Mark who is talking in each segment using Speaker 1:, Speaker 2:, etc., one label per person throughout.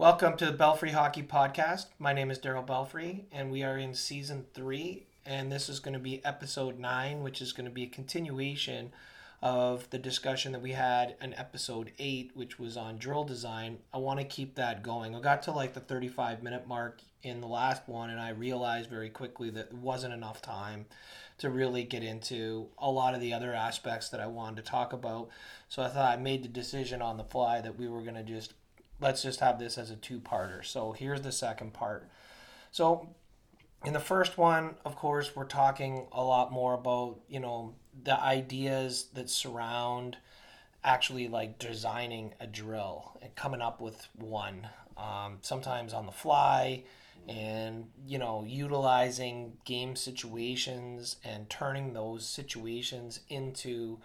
Speaker 1: Welcome to the Belfry Hockey Podcast. My name is Daryl Belfry, and we are in season three, and this is going to be episode nine, which is going to be a continuation of the discussion that we had in episode eight, which was on drill design. I want to keep that going. I got to like the 35 minute mark in the last one, and I realized very quickly that it wasn't enough time to really get into a lot of the other aspects that I wanted to talk about. So I thought I made the decision on the fly that we were going to just let's just have this as a two-parter. So here's the second part. So in the first one, of course, we're talking a lot more about, you know, the ideas that surround actually like designing a drill and coming up with one. Um, sometimes on the fly, and you know utilizing game situations and turning those situations into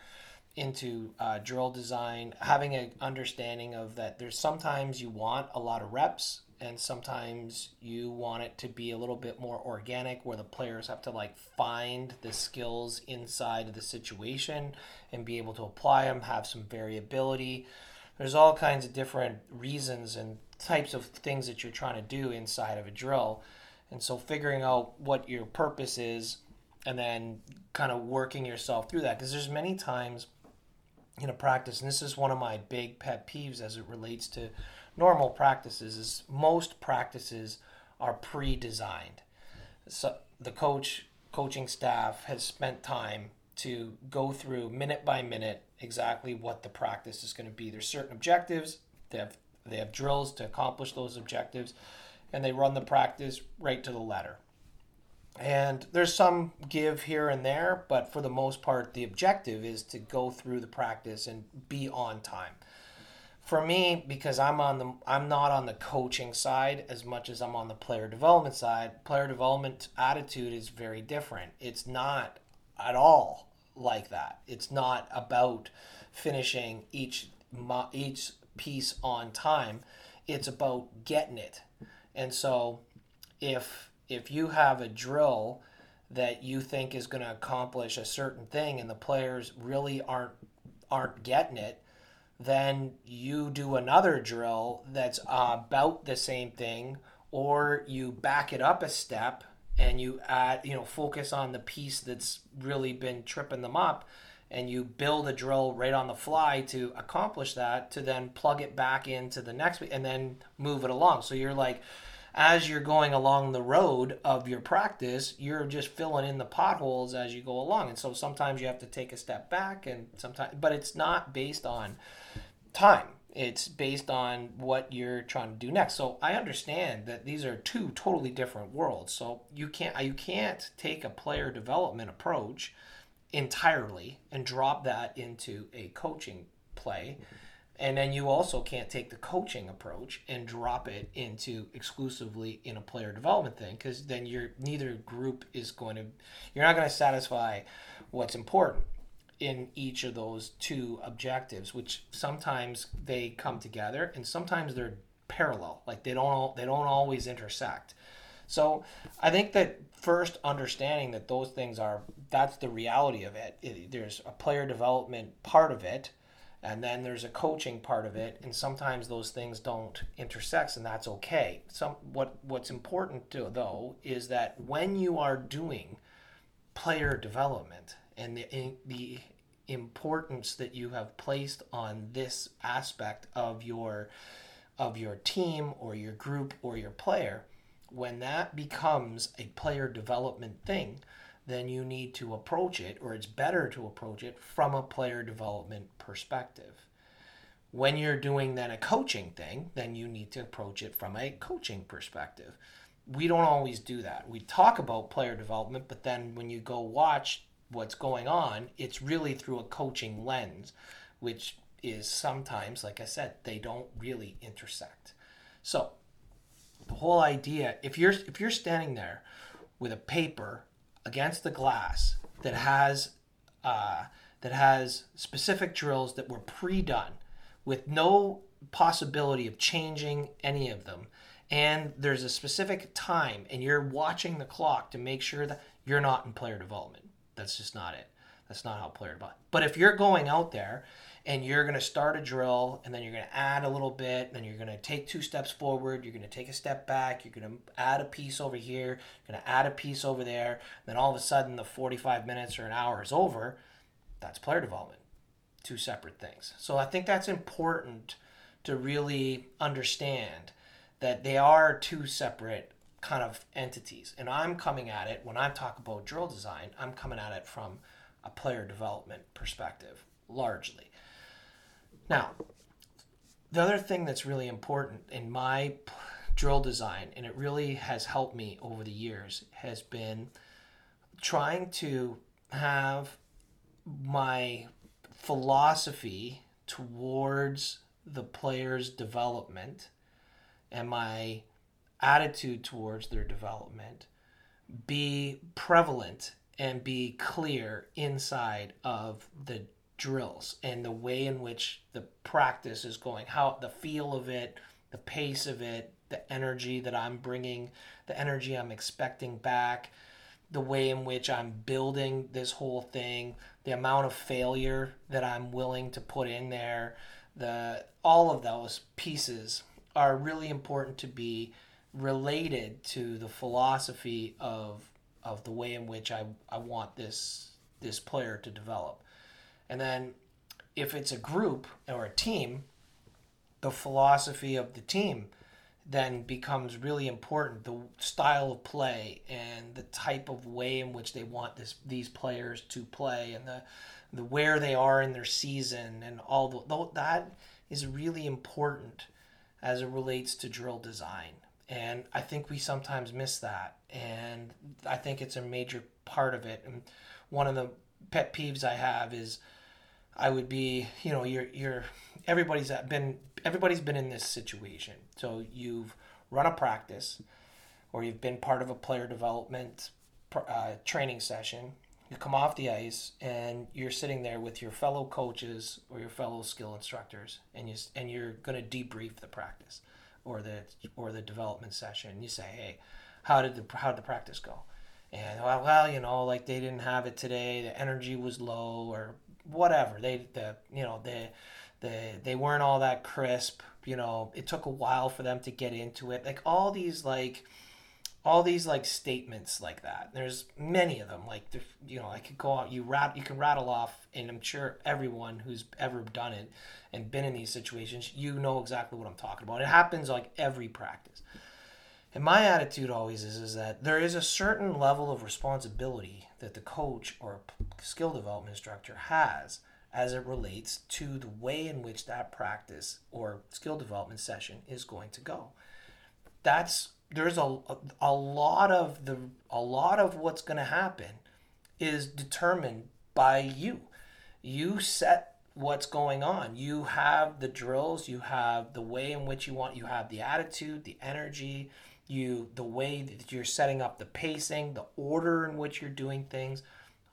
Speaker 1: into uh, drill design, having an understanding of that there's sometimes you want a lot of reps and sometimes you want it to be a little bit more organic where the players have to like find the skills inside of the situation and be able to apply them, have some variability. There's all kinds of different reasons and types of things that you're trying to do inside of a drill. And so figuring out what your purpose is and then kind of working yourself through that because there's many times in a practice, and this is one of my big pet peeves as it relates to normal practices, is most practices are pre-designed. So the coach, coaching staff has spent time to go through minute by minute exactly what the practice is going to be. There's certain objectives. They have they have drills to accomplish those objectives, and they run the practice right to the letter. And there's some give here and there, but for the most part, the objective is to go through the practice and be on time. For me, because I'm on the I'm not on the coaching side as much as I'm on the player development side. Player development attitude is very different. It's not at all like that. It's not about finishing each each piece on time. It's about getting it. And so if if you have a drill that you think is going to accomplish a certain thing and the players really aren't aren't getting it then you do another drill that's about the same thing or you back it up a step and you add you know focus on the piece that's really been tripping them up and you build a drill right on the fly to accomplish that to then plug it back into the next and then move it along. So you're like as you're going along the road of your practice, you're just filling in the potholes as you go along. And so sometimes you have to take a step back and sometimes but it's not based on time. It's based on what you're trying to do next. So I understand that these are two totally different worlds. So you can't you can't take a player development approach entirely and drop that into a coaching play. Mm-hmm and then you also can't take the coaching approach and drop it into exclusively in a player development thing because then you're neither group is going to you're not going to satisfy what's important in each of those two objectives which sometimes they come together and sometimes they're parallel like they don't they don't always intersect. So i think that first understanding that those things are that's the reality of it, it there's a player development part of it and then there's a coaching part of it and sometimes those things don't intersect and that's okay. Some what what's important to, though is that when you are doing player development and the the importance that you have placed on this aspect of your of your team or your group or your player when that becomes a player development thing then you need to approach it, or it's better to approach it from a player development perspective. When you're doing then a coaching thing, then you need to approach it from a coaching perspective. We don't always do that. We talk about player development, but then when you go watch what's going on, it's really through a coaching lens, which is sometimes, like I said, they don't really intersect. So, the whole idea, if you're if you're standing there with a paper against the glass that has uh, that has specific drills that were pre-done with no possibility of changing any of them. And there's a specific time and you're watching the clock to make sure that you're not in player development. That's just not it. That's not how player development but if you're going out there and you're going to start a drill and then you're going to add a little bit and then you're going to take two steps forward you're going to take a step back you're going to add a piece over here you're going to add a piece over there then all of a sudden the 45 minutes or an hour is over that's player development. Two separate things. So i think that's important to really understand that they are two separate kind of entities and i'm coming at it when i talk about drill design i'm coming at it from a player development perspective largely now, the other thing that's really important in my drill design, and it really has helped me over the years, has been trying to have my philosophy towards the player's development and my attitude towards their development be prevalent and be clear inside of the drills and the way in which the practice is going, how the feel of it, the pace of it, the energy that I'm bringing, the energy I'm expecting back, the way in which I'm building this whole thing, the amount of failure that I'm willing to put in there, the all of those pieces are really important to be related to the philosophy of of the way in which I, I want this this player to develop. And then if it's a group or a team, the philosophy of the team then becomes really important. The style of play and the type of way in which they want this these players to play and the the where they are in their season and all the, that is really important as it relates to drill design. And I think we sometimes miss that. And I think it's a major part of it. And one of the pet peeves I have is I would be, you know, you're you're everybody's been everybody's been in this situation. So you've run a practice, or you've been part of a player development uh, training session. You come off the ice and you're sitting there with your fellow coaches or your fellow skill instructors, and you and you're going to debrief the practice or the or the development session. You say, hey, how did the how did the practice go? And well, well, you know, like they didn't have it today. The energy was low, or whatever. They the you know they they they weren't all that crisp. You know, it took a while for them to get into it. Like all these like all these like statements like that. There's many of them. Like you know, I could go out. You rat. You can rattle off, and I'm sure everyone who's ever done it and been in these situations, you know exactly what I'm talking about. It happens like every practice. And my attitude always is, is that there is a certain level of responsibility that the coach or skill development instructor has as it relates to the way in which that practice or skill development session is going to go. That's there's a, a lot of the a lot of what's going to happen is determined by you. You set what's going on. You have the drills, you have the way in which you want, you have the attitude, the energy, you the way that you're setting up the pacing, the order in which you're doing things,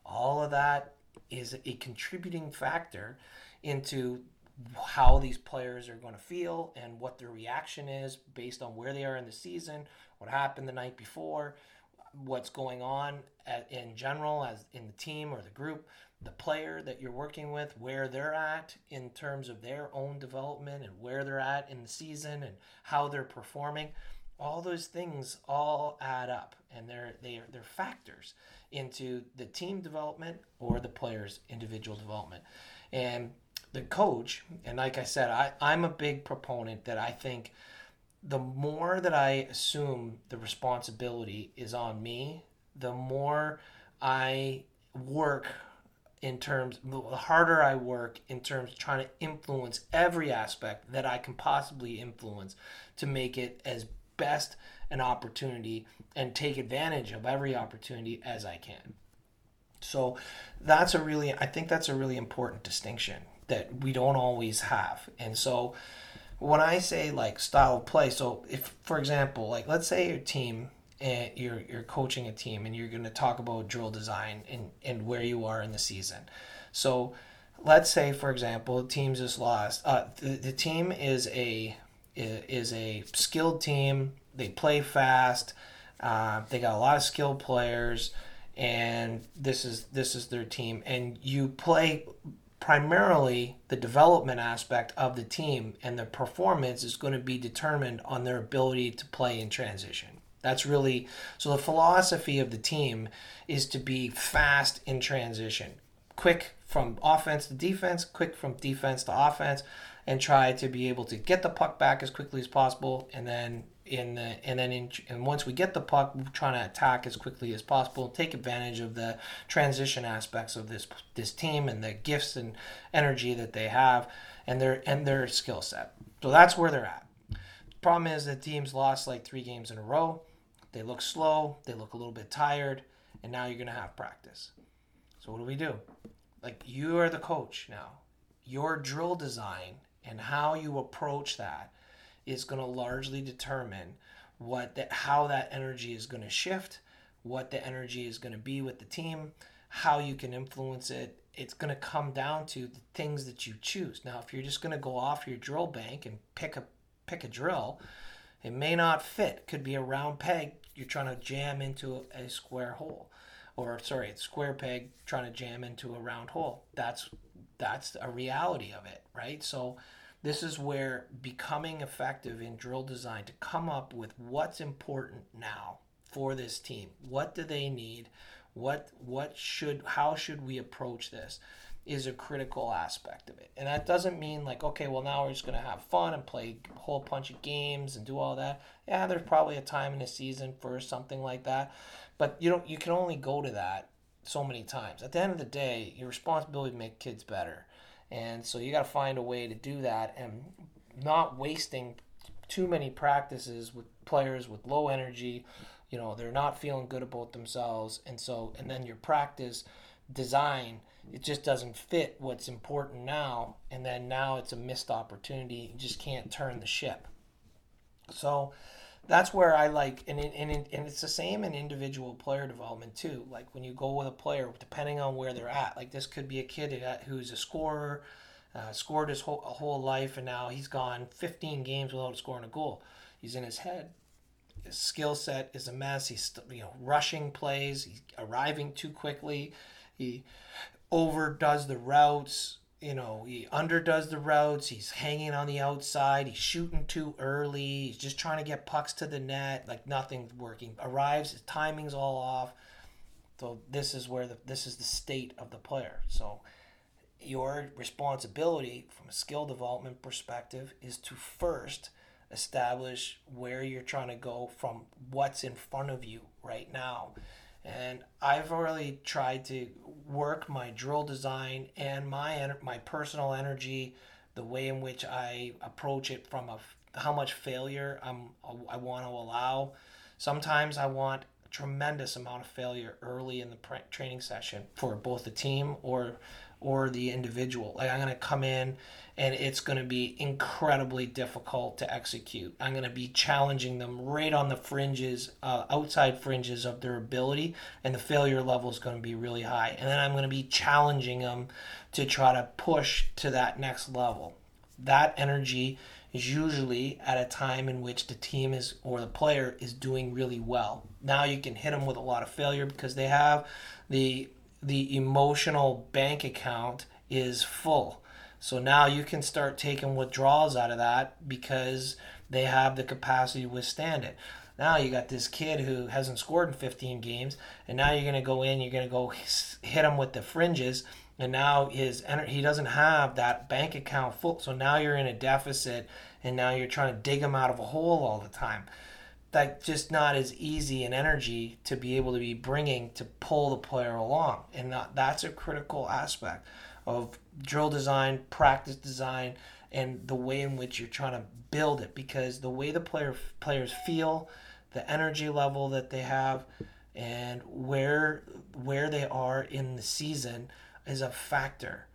Speaker 1: all of that is a contributing factor into how these players are going to feel and what their reaction is based on where they are in the season, what happened the night before, what's going on at, in general as in the team or the group, the player that you're working with, where they're at in terms of their own development and where they're at in the season and how they're performing all those things all add up and they're they're they're factors into the team development or the player's individual development. And the coach and like i said I, i'm a big proponent that i think the more that i assume the responsibility is on me the more i work in terms the harder i work in terms of trying to influence every aspect that i can possibly influence to make it as best an opportunity and take advantage of every opportunity as I can. So that's a really, I think that's a really important distinction that we don't always have. And so when I say like style of play, so if, for example, like let's say your team and eh, you're you're coaching a team and you're going to talk about drill design and and where you are in the season. So let's say for example, the team's just lost. Uh, the, the team is a is a skilled team. They play fast. Uh, they got a lot of skilled players, and this is this is their team. And you play primarily the development aspect of the team and the performance is going to be determined on their ability to play in transition. That's really so the philosophy of the team is to be fast in transition, quick from offense to defense, quick from defense to offense, and try to be able to get the puck back as quickly as possible and then in the and then in, and once we get the puck, we're trying to attack as quickly as possible, take advantage of the transition aspects of this this team and the gifts and energy that they have and their and their skill set. So that's where they're at. Problem is the team's lost like three games in a row. They look slow, they look a little bit tired, and now you're gonna have practice. So what do we do? Like you are the coach now. Your drill design and how you approach that is going to largely determine what that how that energy is going to shift, what the energy is going to be with the team, how you can influence it. It's going to come down to the things that you choose. Now, if you're just going to go off your drill bank and pick a pick a drill, it may not fit. Could be a round peg you're trying to jam into a square hole, or sorry, a square peg trying to jam into a round hole. That's that's a reality of it, right? So this is where becoming effective in drill design to come up with what's important now for this team. What do they need? What what should how should we approach this? Is a critical aspect of it. And that doesn't mean like, okay, well now we're just gonna have fun and play a whole bunch of games and do all that. Yeah, there's probably a time in the season for something like that. But you don't you can only go to that so many times. At the end of the day, your responsibility to make kids better. And so you got to find a way to do that and not wasting too many practices with players with low energy. You know, they're not feeling good about themselves. And so, and then your practice design, it just doesn't fit what's important now. And then now it's a missed opportunity. You just can't turn the ship. So, that's where I like, and and, and it's the same in individual player development too. Like when you go with a player, depending on where they're at, like this could be a kid who's a scorer, uh, scored his whole, whole life, and now he's gone 15 games without scoring a goal. He's in his head. His skill set is a mess. He's you know rushing plays. He's arriving too quickly. He overdoes the routes you know, he underdoes the routes. He's hanging on the outside. He's shooting too early. He's just trying to get pucks to the net. Like nothing's working. Arrives, his timing's all off. So this is where the this is the state of the player. So your responsibility from a skill development perspective is to first establish where you're trying to go from what's in front of you right now and I've really tried to work my drill design and my my personal energy, the way in which I approach it from a how much failure I'm I want to allow. Sometimes I want a tremendous amount of failure early in the training session for both the team or or the individual. Like I'm going to come in and it's going to be incredibly difficult to execute. I'm going to be challenging them right on the fringes, uh, outside fringes of their ability, and the failure level is going to be really high. And then I'm going to be challenging them to try to push to that next level. That energy is usually at a time in which the team is or the player is doing really well. Now you can hit them with a lot of failure because they have the the emotional bank account is full so now you can start taking withdrawals out of that because they have the capacity to withstand it. Now you got this kid who hasn't scored in 15 games, and now you're going to go in, you're going to go hit him with the fringes, and now his he doesn't have that bank account full. So now you're in a deficit, and now you're trying to dig him out of a hole all the time. That's just not as easy an energy to be able to be bringing to pull the player along, and that, that's a critical aspect of drill design, practice design, and the way in which you're trying to build it. Because the way the player players feel, the energy level that they have, and where where they are in the season is a factor.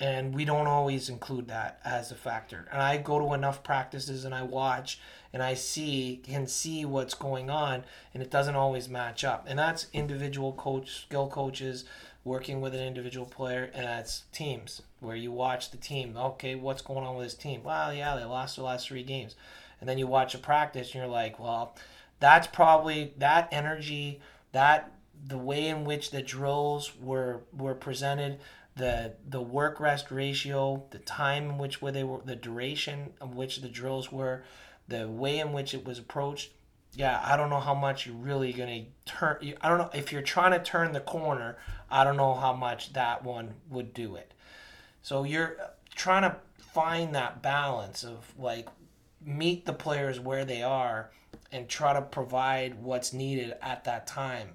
Speaker 1: And we don't always include that as a factor. And I go to enough practices and I watch and I see can see what's going on and it doesn't always match up. And that's individual coach skill coaches working with an individual player, and that's teams where you watch the team. Okay, what's going on with this team? Well, yeah, they lost their last three games, and then you watch a practice, and you're like, well, that's probably that energy, that the way in which the drills were were presented, the the work rest ratio, the time in which where they were, the duration of which the drills were, the way in which it was approached. Yeah, I don't know how much you're really gonna turn. I don't know if you're trying to turn the corner. I don't know how much that one would do it. So you're trying to find that balance of like meet the players where they are and try to provide what's needed at that time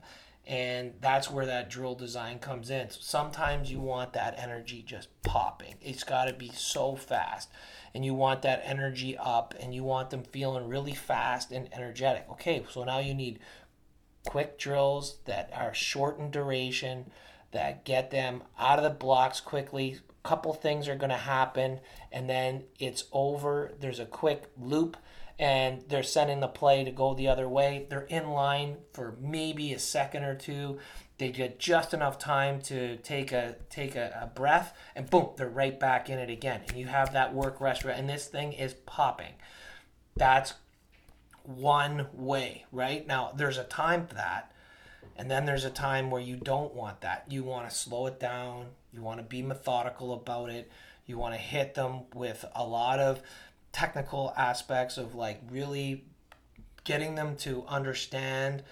Speaker 1: and that's where that drill design comes in. sometimes you want that energy just popping. It's got to be so fast, and you want that energy up, and you want them feeling really fast and energetic. Okay, so now you need quick drills that are short in duration, that get them out of the blocks quickly. A couple things are going to happen, and then it's over. There's a quick loop and they're sending the play to go the other way. They're in line for maybe a second or two. They get just enough time to take a take a, a breath, and boom, they're right back in it again. And you have that work rest, and this thing is popping. That's one way, right? Now there's a time for that, and then there's a time where you don't want that. You want to slow it down. You want to be methodical about it. You want to hit them with a lot of technical aspects of like really getting them to understand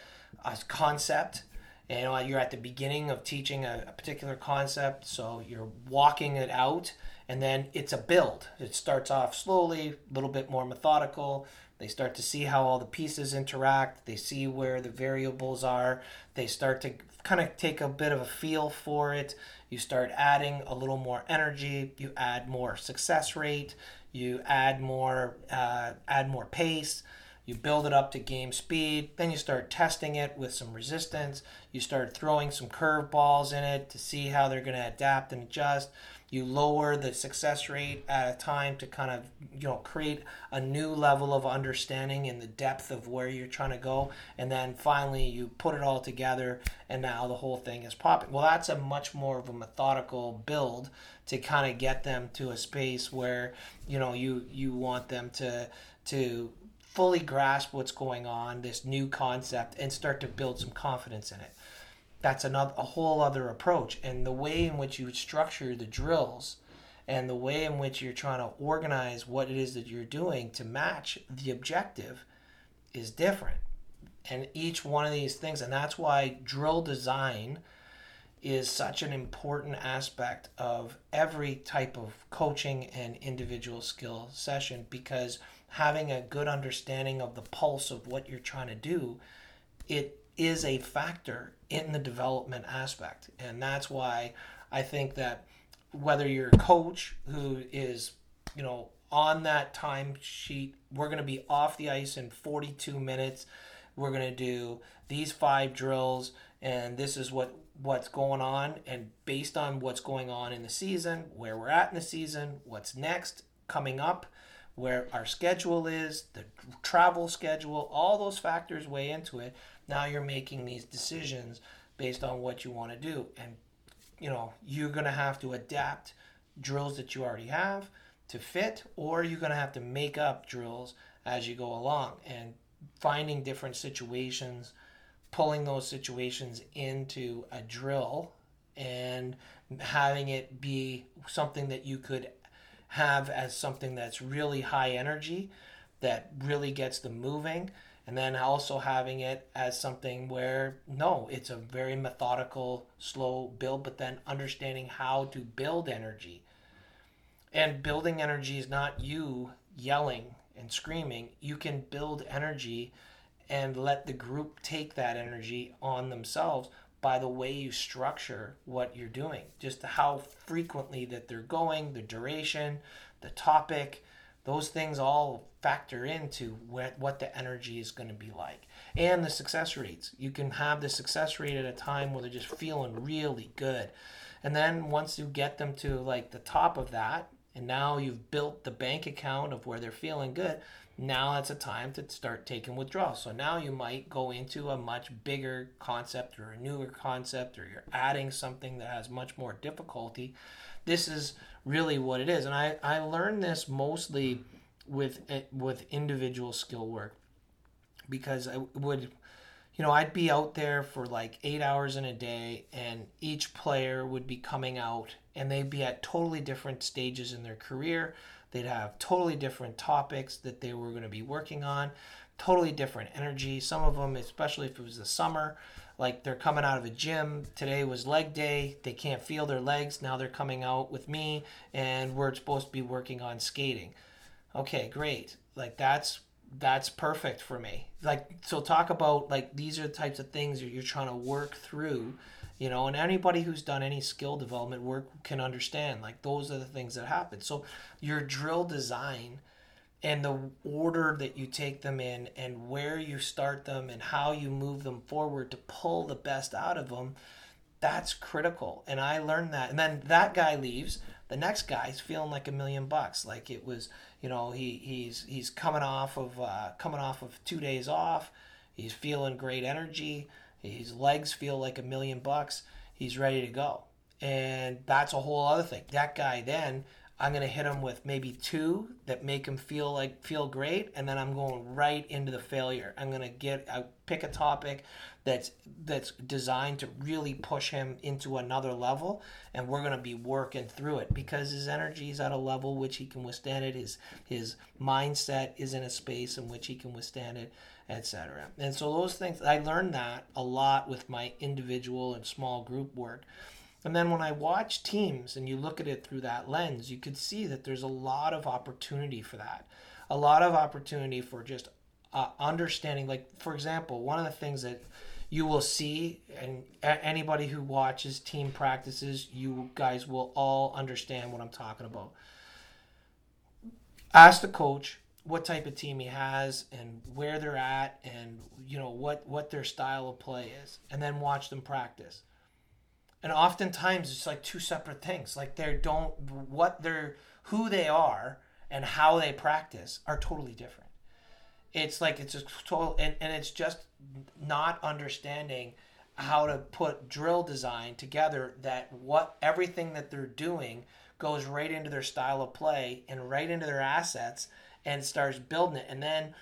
Speaker 1: a concept. And you know, you're at the beginning of teaching a, a, particular concept so you're walking it out and then it's a build. It starts off slowly a little bit more methodical. They start to see how all the pieces interact. They see where the variables are. They start to kind of take a bit of a feel for it. You start adding a little more energy. You add more success rate you add more uh, add more pace you build it up to game speed then you start testing it with some resistance you start throwing some curveballs in it to see how they're going to adapt and adjust. You lower the success rate at a time to kind of you know create a new level of understanding in the depth of where you're trying to go. And then finally you put it all together and now the whole thing is popping. Well that's a much more of a methodical build to kind of get them to a space where you know you you want them to to fully grasp what's going on this new concept and start to build some confidence in it. That's another a whole other approach. And the way in which you structure the drills and the way in which you're trying to organize what it is that you're doing to match the objective is different. And each one of these things and that's why drill design is such an important aspect of every type of coaching and individual skill session because having a good understanding of the pulse of what you're trying to do it is a factor in the development aspect. And that's why I think that whether you're a coach who is, you know, on that time sheet, we're going to be off the ice in 42 minutes. We're going to do these five drills, and this is what what's going on. And based on what's going on in the season, where we're at in the season, what's next coming up, where our schedule is, the travel schedule, all those factors weigh into it. Now you're making these decisions based on what you want to do. And, you know, you're going to have to adapt drills that you already have to fit, or you're going to have to make up drills as you go along and finding different situations, pulling those situations into a drill and having it be something that you could have as something that's really high energy that really gets them moving and then also having it as something where no it's a very methodical slow build but then understanding how to build energy. And building energy is not you yelling and screaming. You can build energy and let the group take that energy on themselves by the way you structure what you're doing. Just how frequently that they're going the duration the topic those things all factor into what, the energy is going to be like. And the success rates. You can have the success rate at a time where they're just feeling really good. And then once you get them to like the top of that and now you've built the bank account of where they're feeling good now it's a time to start taking withdrawals so now you might go into a much bigger concept or a newer concept or you're adding something that has much more difficulty this is really what it is. And I, I learned this mostly with eh, with individual skill work because I would, you know, I'd be out there for like eight hours in a day, and each player would be coming out, and they'd be at totally different stages in their career. They'd have totally different topics that they were going to be working on, totally different energy. Some of them, especially if it was the summer, like they're coming out of a gym. Today was leg day. They can't feel their legs. Now they're coming out with me, and we're supposed to be working on skating. Okay, great. Like that's that's perfect for me. Like so talk about like these are the types of things that you're trying to work through, you know, and anybody who's done any skill development work can understand like those are the things that happen. So your drill design and the order that you take them in and where you start them and how you move them forward to pull the best out of them that's critical. And i learned that. And then that guy leaves. The next guy's feeling like a million bucks. Like it was you know he he's he's coming off of uh, coming off of two days off. He's feeling great energy his legs feel like a million bucks. He's ready to go. And that's a whole other thing. That guy then i'm to hit him with maybe two that make him feel like feel great and then i'm going right into the failure. I'm to get i pick a topic that's that's designed to really push him into another level and we're to be working through it because his energy is at a level which he can withstand it his his mindset is in a space in which he can withstand it etc and so those things i learned that a lot with my individual and small group work and then when I watch teams and you look at it through that lens, you could see that there's a lot of opportunity for that. A lot of opportunity for just uh, understanding. Like, for example, one of the things that you will see, and anybody who watches team practices, you guys will all understand what I'm talking about. Ask the coach what type of team he has and where they're at and you know what what their style of play is and then watch them practice and oftentimes it's like two separate things. Like they don't what they're who they are and how they practice are totally different. It's like it's a total and, and it's just not understanding how to put drill design together that what everything that they're doing goes right into their style of play and right into their assets and starts building it. And then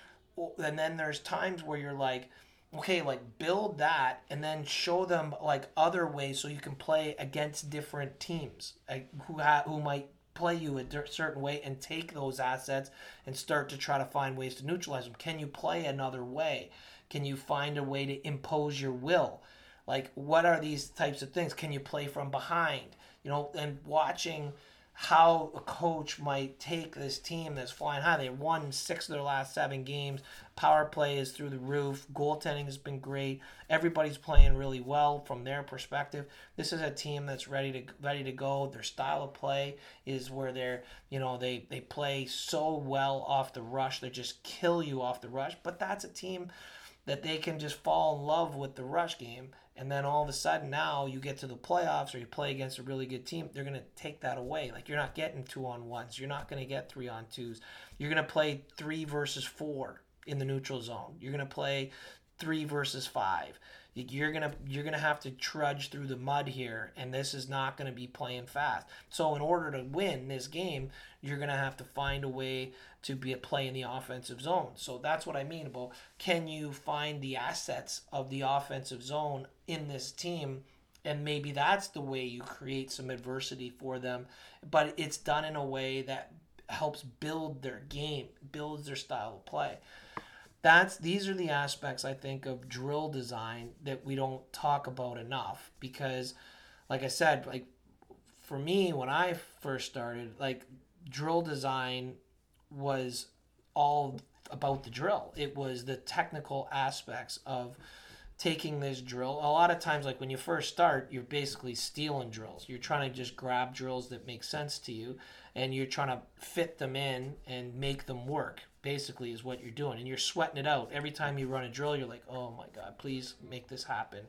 Speaker 1: and then there's times where you're like okay like build that and then show them like other ways so you can play against different teams like, who ha- who might play you a certain way and take those assets and start to try to find ways to neutralize them? Can you play another way? Can you find a way to impose your will? Like, what are these types of things? Can you play from behind? You know, and watching how a coach might take this team that's flying high. They won six of their last seven games. Power play is through the roof. Goaltending has been great. Everybody's playing really well from their perspective. This is a team that's ready to ready to go. Their style of play is where they're you know they they play so well off the rush. They just kill you off the rush. But that's a team that they can just fall in love with the rush game and then all of a sudden now you get to the playoffs or you play against a really good team they're going to take that away. Like you're not getting two on ones. You're not going to get three on twos. You're going to play three versus four in the neutral zone. You're going to play three versus five you're gonna you're gonna have to trudge through the mud here and this is not gonna be playing fast. So in order to win this game you're gonna have to find a way to be a play in the offensive zone. So that's what i mean about can you find the assets of the offensive zone in this team? And maybe that's the way you create some adversity for them. But it's done in a way that helps build their game builds their style of play that's these are the aspects I think of drill design that we don't talk about enough because like I said like for me when I first started like drill design was all about the drill. It was the technical aspects of taking this drill. A lot of times like when you first start you're basically stealing drills. You're trying to just grab drills that make sense to you and you're trying to fit them in and make them work basically is what you're doing. And you're sweating it out. Every time you run a drill you're like oh my god please make this happen.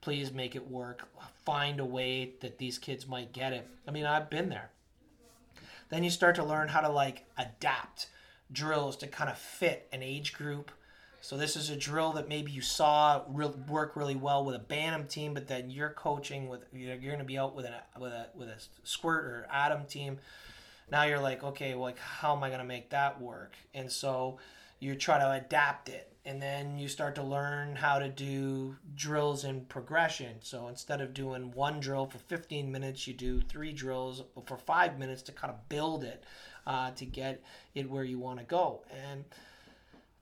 Speaker 1: Please make it work. Find a way that these kids might get it. I mean i've been there. Then you start to learn how to like adapt drills to kind of fit an age group. So this is a drill that maybe you saw real, work really well with a Bantam team, but then you're coaching with you're, going to be out with a with a with a squirt or Atom team now you're like, okay, well, like how am I going to make that work? And so you try to adapt it and then you start to learn how to do drills in progression. So instead of doing one drill for 15 minutes you do three drills for five minutes to kind of build it uh, to get it where you want to go. And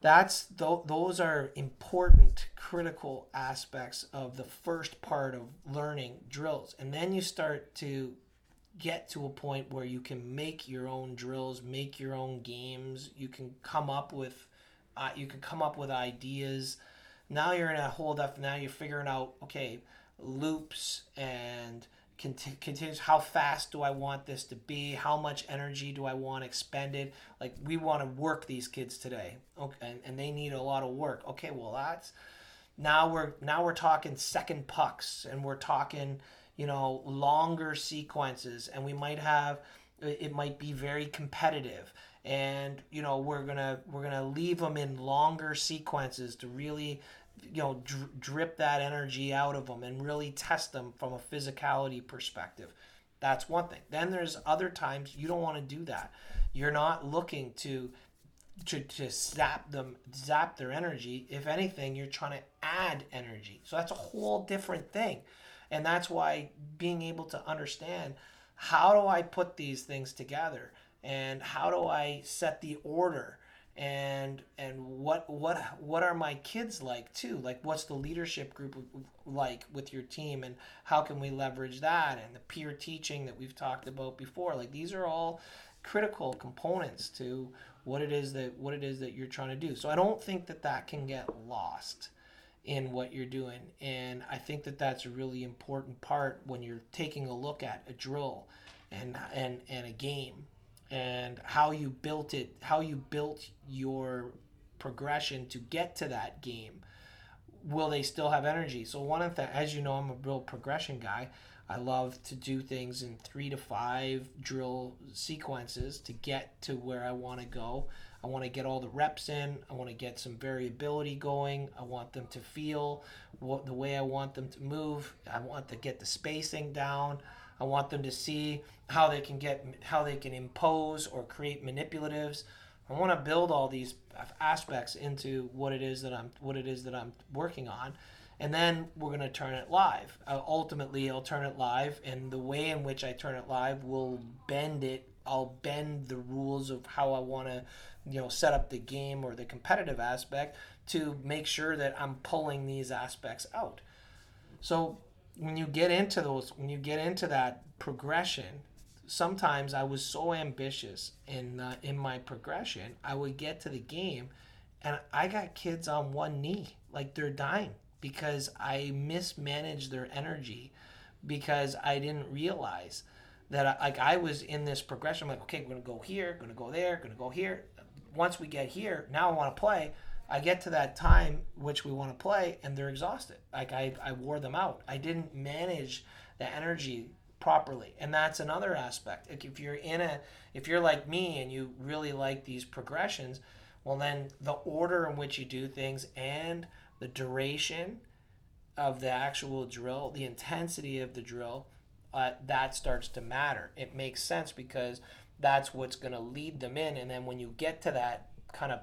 Speaker 1: that's th- those are important critical aspects of the first part of learning drills. And then you start to get to a point where you can make your own drills make your own games. You can come up with uh, you can come up with ideas. Now you're in a hold up now you're figuring out okay loops and cont- continues how fast do i want this to be? How much energy do i want expended? Like we want to work these kids today. Okay and, and they need a lot of work. Okay well that's now we're now we're talking second pucks and we're talking you know longer sequences and we might have it might be very competitive. And you know we're gonna we're gonna leave them in longer sequences to really you know dr- drip that energy out of them and really test them from a physicality perspective. That's one thing. Then there's other times you don't want to do that. You're not looking to to, to zap them zap their energy. If anything you're trying to add energy. So that's a whole different thing and that's why being able to understand how do i put these things together? And how do i set the order? And and what what what are my kids like too? Like what's the leadership group like with your team? And how can we leverage that? And the peer teaching that we've talked about before. Like these are all critical components to what it is that what it is that you're trying to do. So i don't think that that can get lost in what you're doing and i think that that's a really important part when you're taking a look at a drill and and and a game and how you built it, how you built your progression to get to that game. Will they still have energy? So one of the, as you know, I'm a real progression guy. I love to do things in three to five drill sequences to get to where I want to go. I want to get all the reps in. I want to get some variability going. I want them to feel what the way I want them to move. I want to get the spacing down. I want them to see how they can get how they can impose or create manipulatives. I want to build all these aspects into what it is that I'm what it is that I'm working on, and then we're going to turn it live. Uh, ultimately, I'll turn it live, and the way in which I turn it live will bend it. I'll bend the rules of how I want to, you know, set up the game or the competitive aspect to make sure that I'm pulling these aspects out. So when you get into those when you get into that progression sometimes i was so ambitious in uh, in my progression i would get to the game and i got kids on one knee like they're dying because i mismanaged their energy because i didn't realize that I, like i was in this progression I'm like okay we're gonna go here gonna go there gonna go here once we get here now i want to play I get to that time which we want to play and they're exhausted. Like I, I wore them out. I didn't manage the energy properly. And that's another aspect. Like if you're in a if you're like me and you really like these progressions, well then the order in which you do things and the duration of the actual drill, the intensity of the drill, uh, that starts to matter. It makes sense because that's what's going to lead them in. And then when you get to that kind of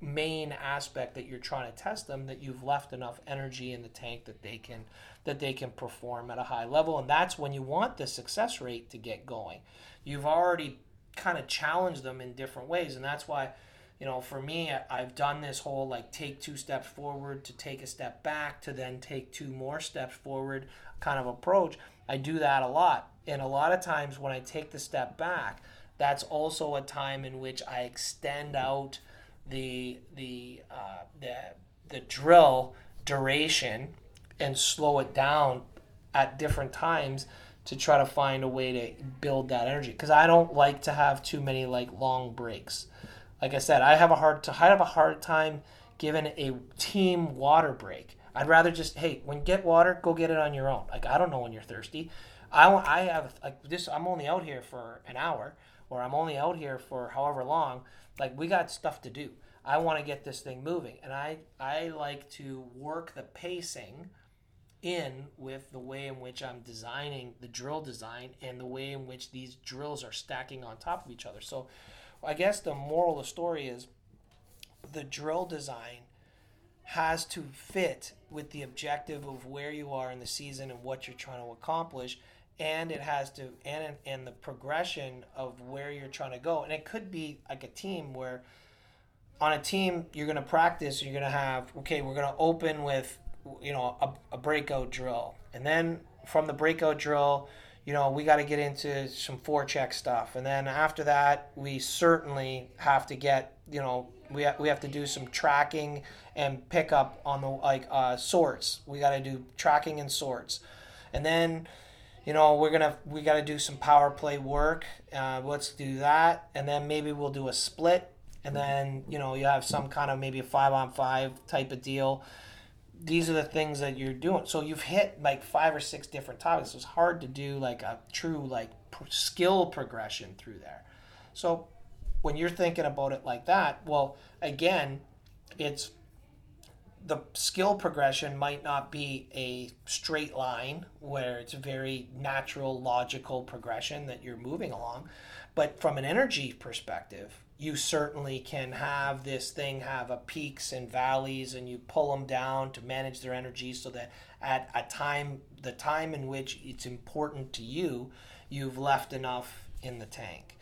Speaker 1: main aspect that you're trying to test them that you've left enough energy in the tank that they can that they can perform at a high level and that's when you want the success rate to get going you've already kind of challenged them in different ways and that's why you know for me i've done this whole like take two steps forward to take a step back to then take two more steps forward kind of approach. I do that a lot. And a lot of times when i take the step back that's also a time in which i extend out the the uh, the the drill duration and slow it down at different times to try to find a way to build that energy. Because I don't like to have too many like long breaks. Like I said, I have a hard to I have a hard time giving a team water break. I'd rather just hey, when you get water, go get it on your own. Like I don't know when you're thirsty. I I have like this. I'm only out here for an hour, or I'm only out here for however long. Like we got stuff to do. I want to get this thing moving, and I I like to work the pacing in with the way in which I'm designing the drill design and the way in which these drills are stacking on top of each other. So, I guess the moral of the story is the drill design has to fit with the objective of where you are in the season and what you're trying to accomplish. And it has to and and the progression of where you're trying to go. And it could be like a team where on a team you're going to practice you're going to have okay we're going to open with you know a, a breakout drill. And then from the breakout drill you know we got to get into some forecheck stuff. And then after that we certainly have to get you know we, ha- we have to do some tracking and pick up on the like uh, sorts. We got to do tracking and sorts. And then you know we're gonna we got to do some power play work. Uh, let's do that. And then maybe we'll do a split. And then you know you have some kind of maybe a five on five type of deal these are the things that you're doing. So you've hit like five or six different topics. It's hard to do like a true like skill progression through there. So when you're thinking about it like that well again it's the skill progression might not be a straight line where it's a very natural logical progression that you're moving along but from an energy perspective you certainly can have this thing have a peaks and valleys and you pull them down to manage their energy so that at a time the time in which it's important to you you've left enough in the tank.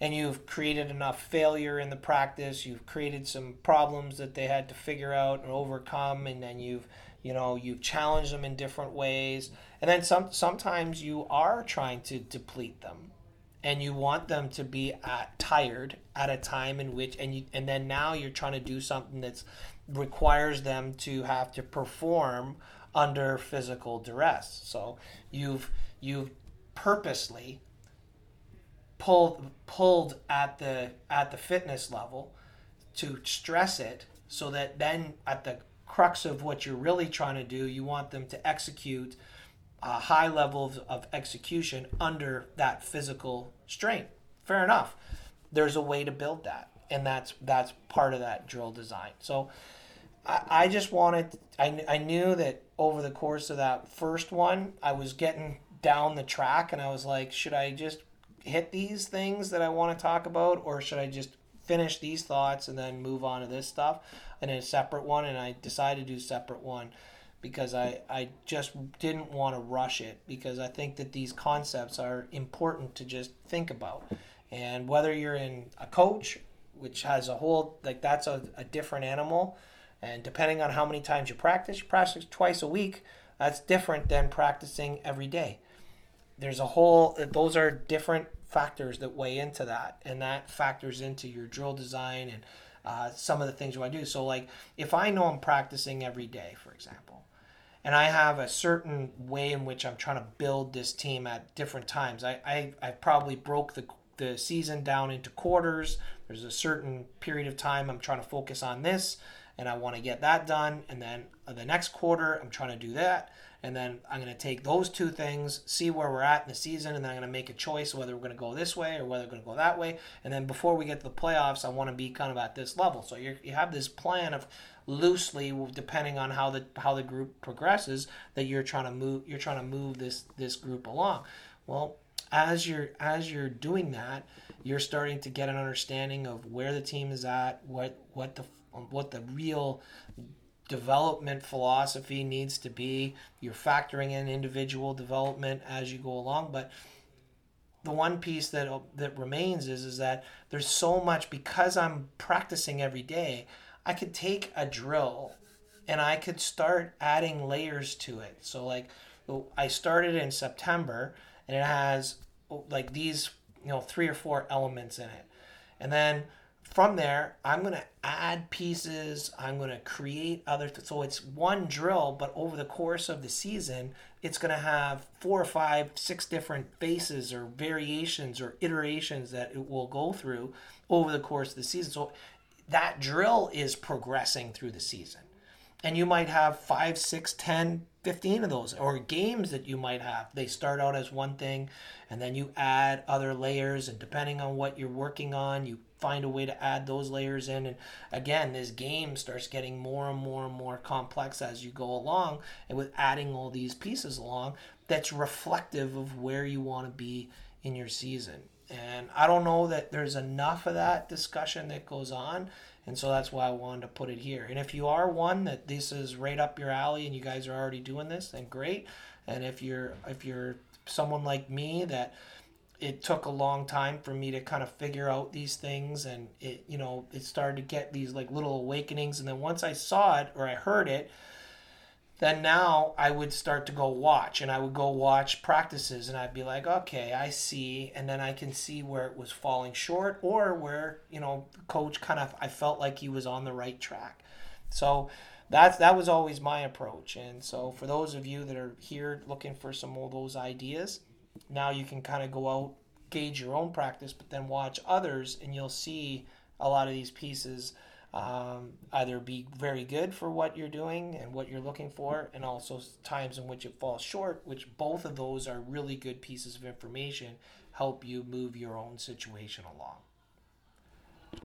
Speaker 1: And you've created enough failure in the practice you've created some problems that they had to figure out and overcome and then you've you know you've challenged them in different ways. And then some sometimes you are trying to deplete them and you want them to be at, tired at a time in which and you and then now you're trying to do something that's requires them to have to perform under physical duress. So you've you've purposely pulled pulled at the at the fitness level to stress it so that then at the crux of what you're really trying to do you want them to execute a high level of, of execution under that physical strain. Fair enough. There's a way to build that and that's that's part of that drill design. So i, I just wanted I, I knew that over the course of that first one i was getting down the track and i was like should i just hit these things that I want to talk about, or should I just finish these thoughts and then move on to this stuff? In a separate one? And I decided to do separate one because I, I just didn't want to rush it because I think that these concepts are important to just think about. And whether you're in a coach, which has a whole, like that's a, a different animal. And depending on how many times you practice, you practice twice a week, that's different than practicing every day there's a whole those are different factors that weigh into that and that factors into your drill design and uh, some of the things you want to do so like if i know i'm practicing every day for example and i have a certain way in which i'm trying to build this team at different times i i, I probably broke the the season down into quarters there's a certain period of time i'm trying to focus on this and i want to get that done and then uh, the next quarter i'm trying to do that and then I'm going to take those two things, see where we're at in the season, and then I'm going to make a choice whether we're going to go this way or whether we're going to go that way. And then before we get to the playoffs, I want to be kind of at this level. So you you have this plan of loosely, depending on how the how the group progresses, that you're trying to move you're trying to move this this group along. Well, as you're as you're doing that, you're starting to get an understanding of where the team is at, what what the what the real development philosophy needs to be. You're factoring in individual development as you go along, but the one piece that that remains is is that there's so much because I'm practicing every day. I could take a drill and I could start adding layers to it. So like I started in September and it has like these, you know, three or four elements in it. And then from there, I'm going to add pieces. I'm going to create other. Th- so it's one drill, but over the course of the season, it's going to have four or five, six different faces or variations or iterations that it will go through over the course of the season. So that drill is progressing through the season. And you might have five, six, ten, 15 of those or games that you might have. They start out as one thing and then you add other layers and depending on what you're working on you find a way to add those layers in. And again this game starts getting more and more and more complex as you go along and with adding all these pieces along that's reflective of where you want to be in your season and i don't know that there's enough of that discussion that goes on And so that's why I wanted to put it here. And if you are one that this is right up your alley and you guys are already doing this, then great. And if you're if you're someone like me that it took a long time for me to kind of figure out these things and it you know it started to get these like little awakenings and then once i saw it or i heard it then now i would start to go watch and i would go watch practices and i'd be like okay i see and then i can see where it was falling short or where you know coach kind of i felt like he was on the right track. So that's that was always my approach and so for those of you that are here looking for some of those ideas now you can kind of go out, gauge your own practice, but then watch others, and you'll see a lot of these pieces um, either be very good for what you're doing and what you're looking for, and also times in which it falls short, which both of those are really good pieces of information, help you move your own situation along.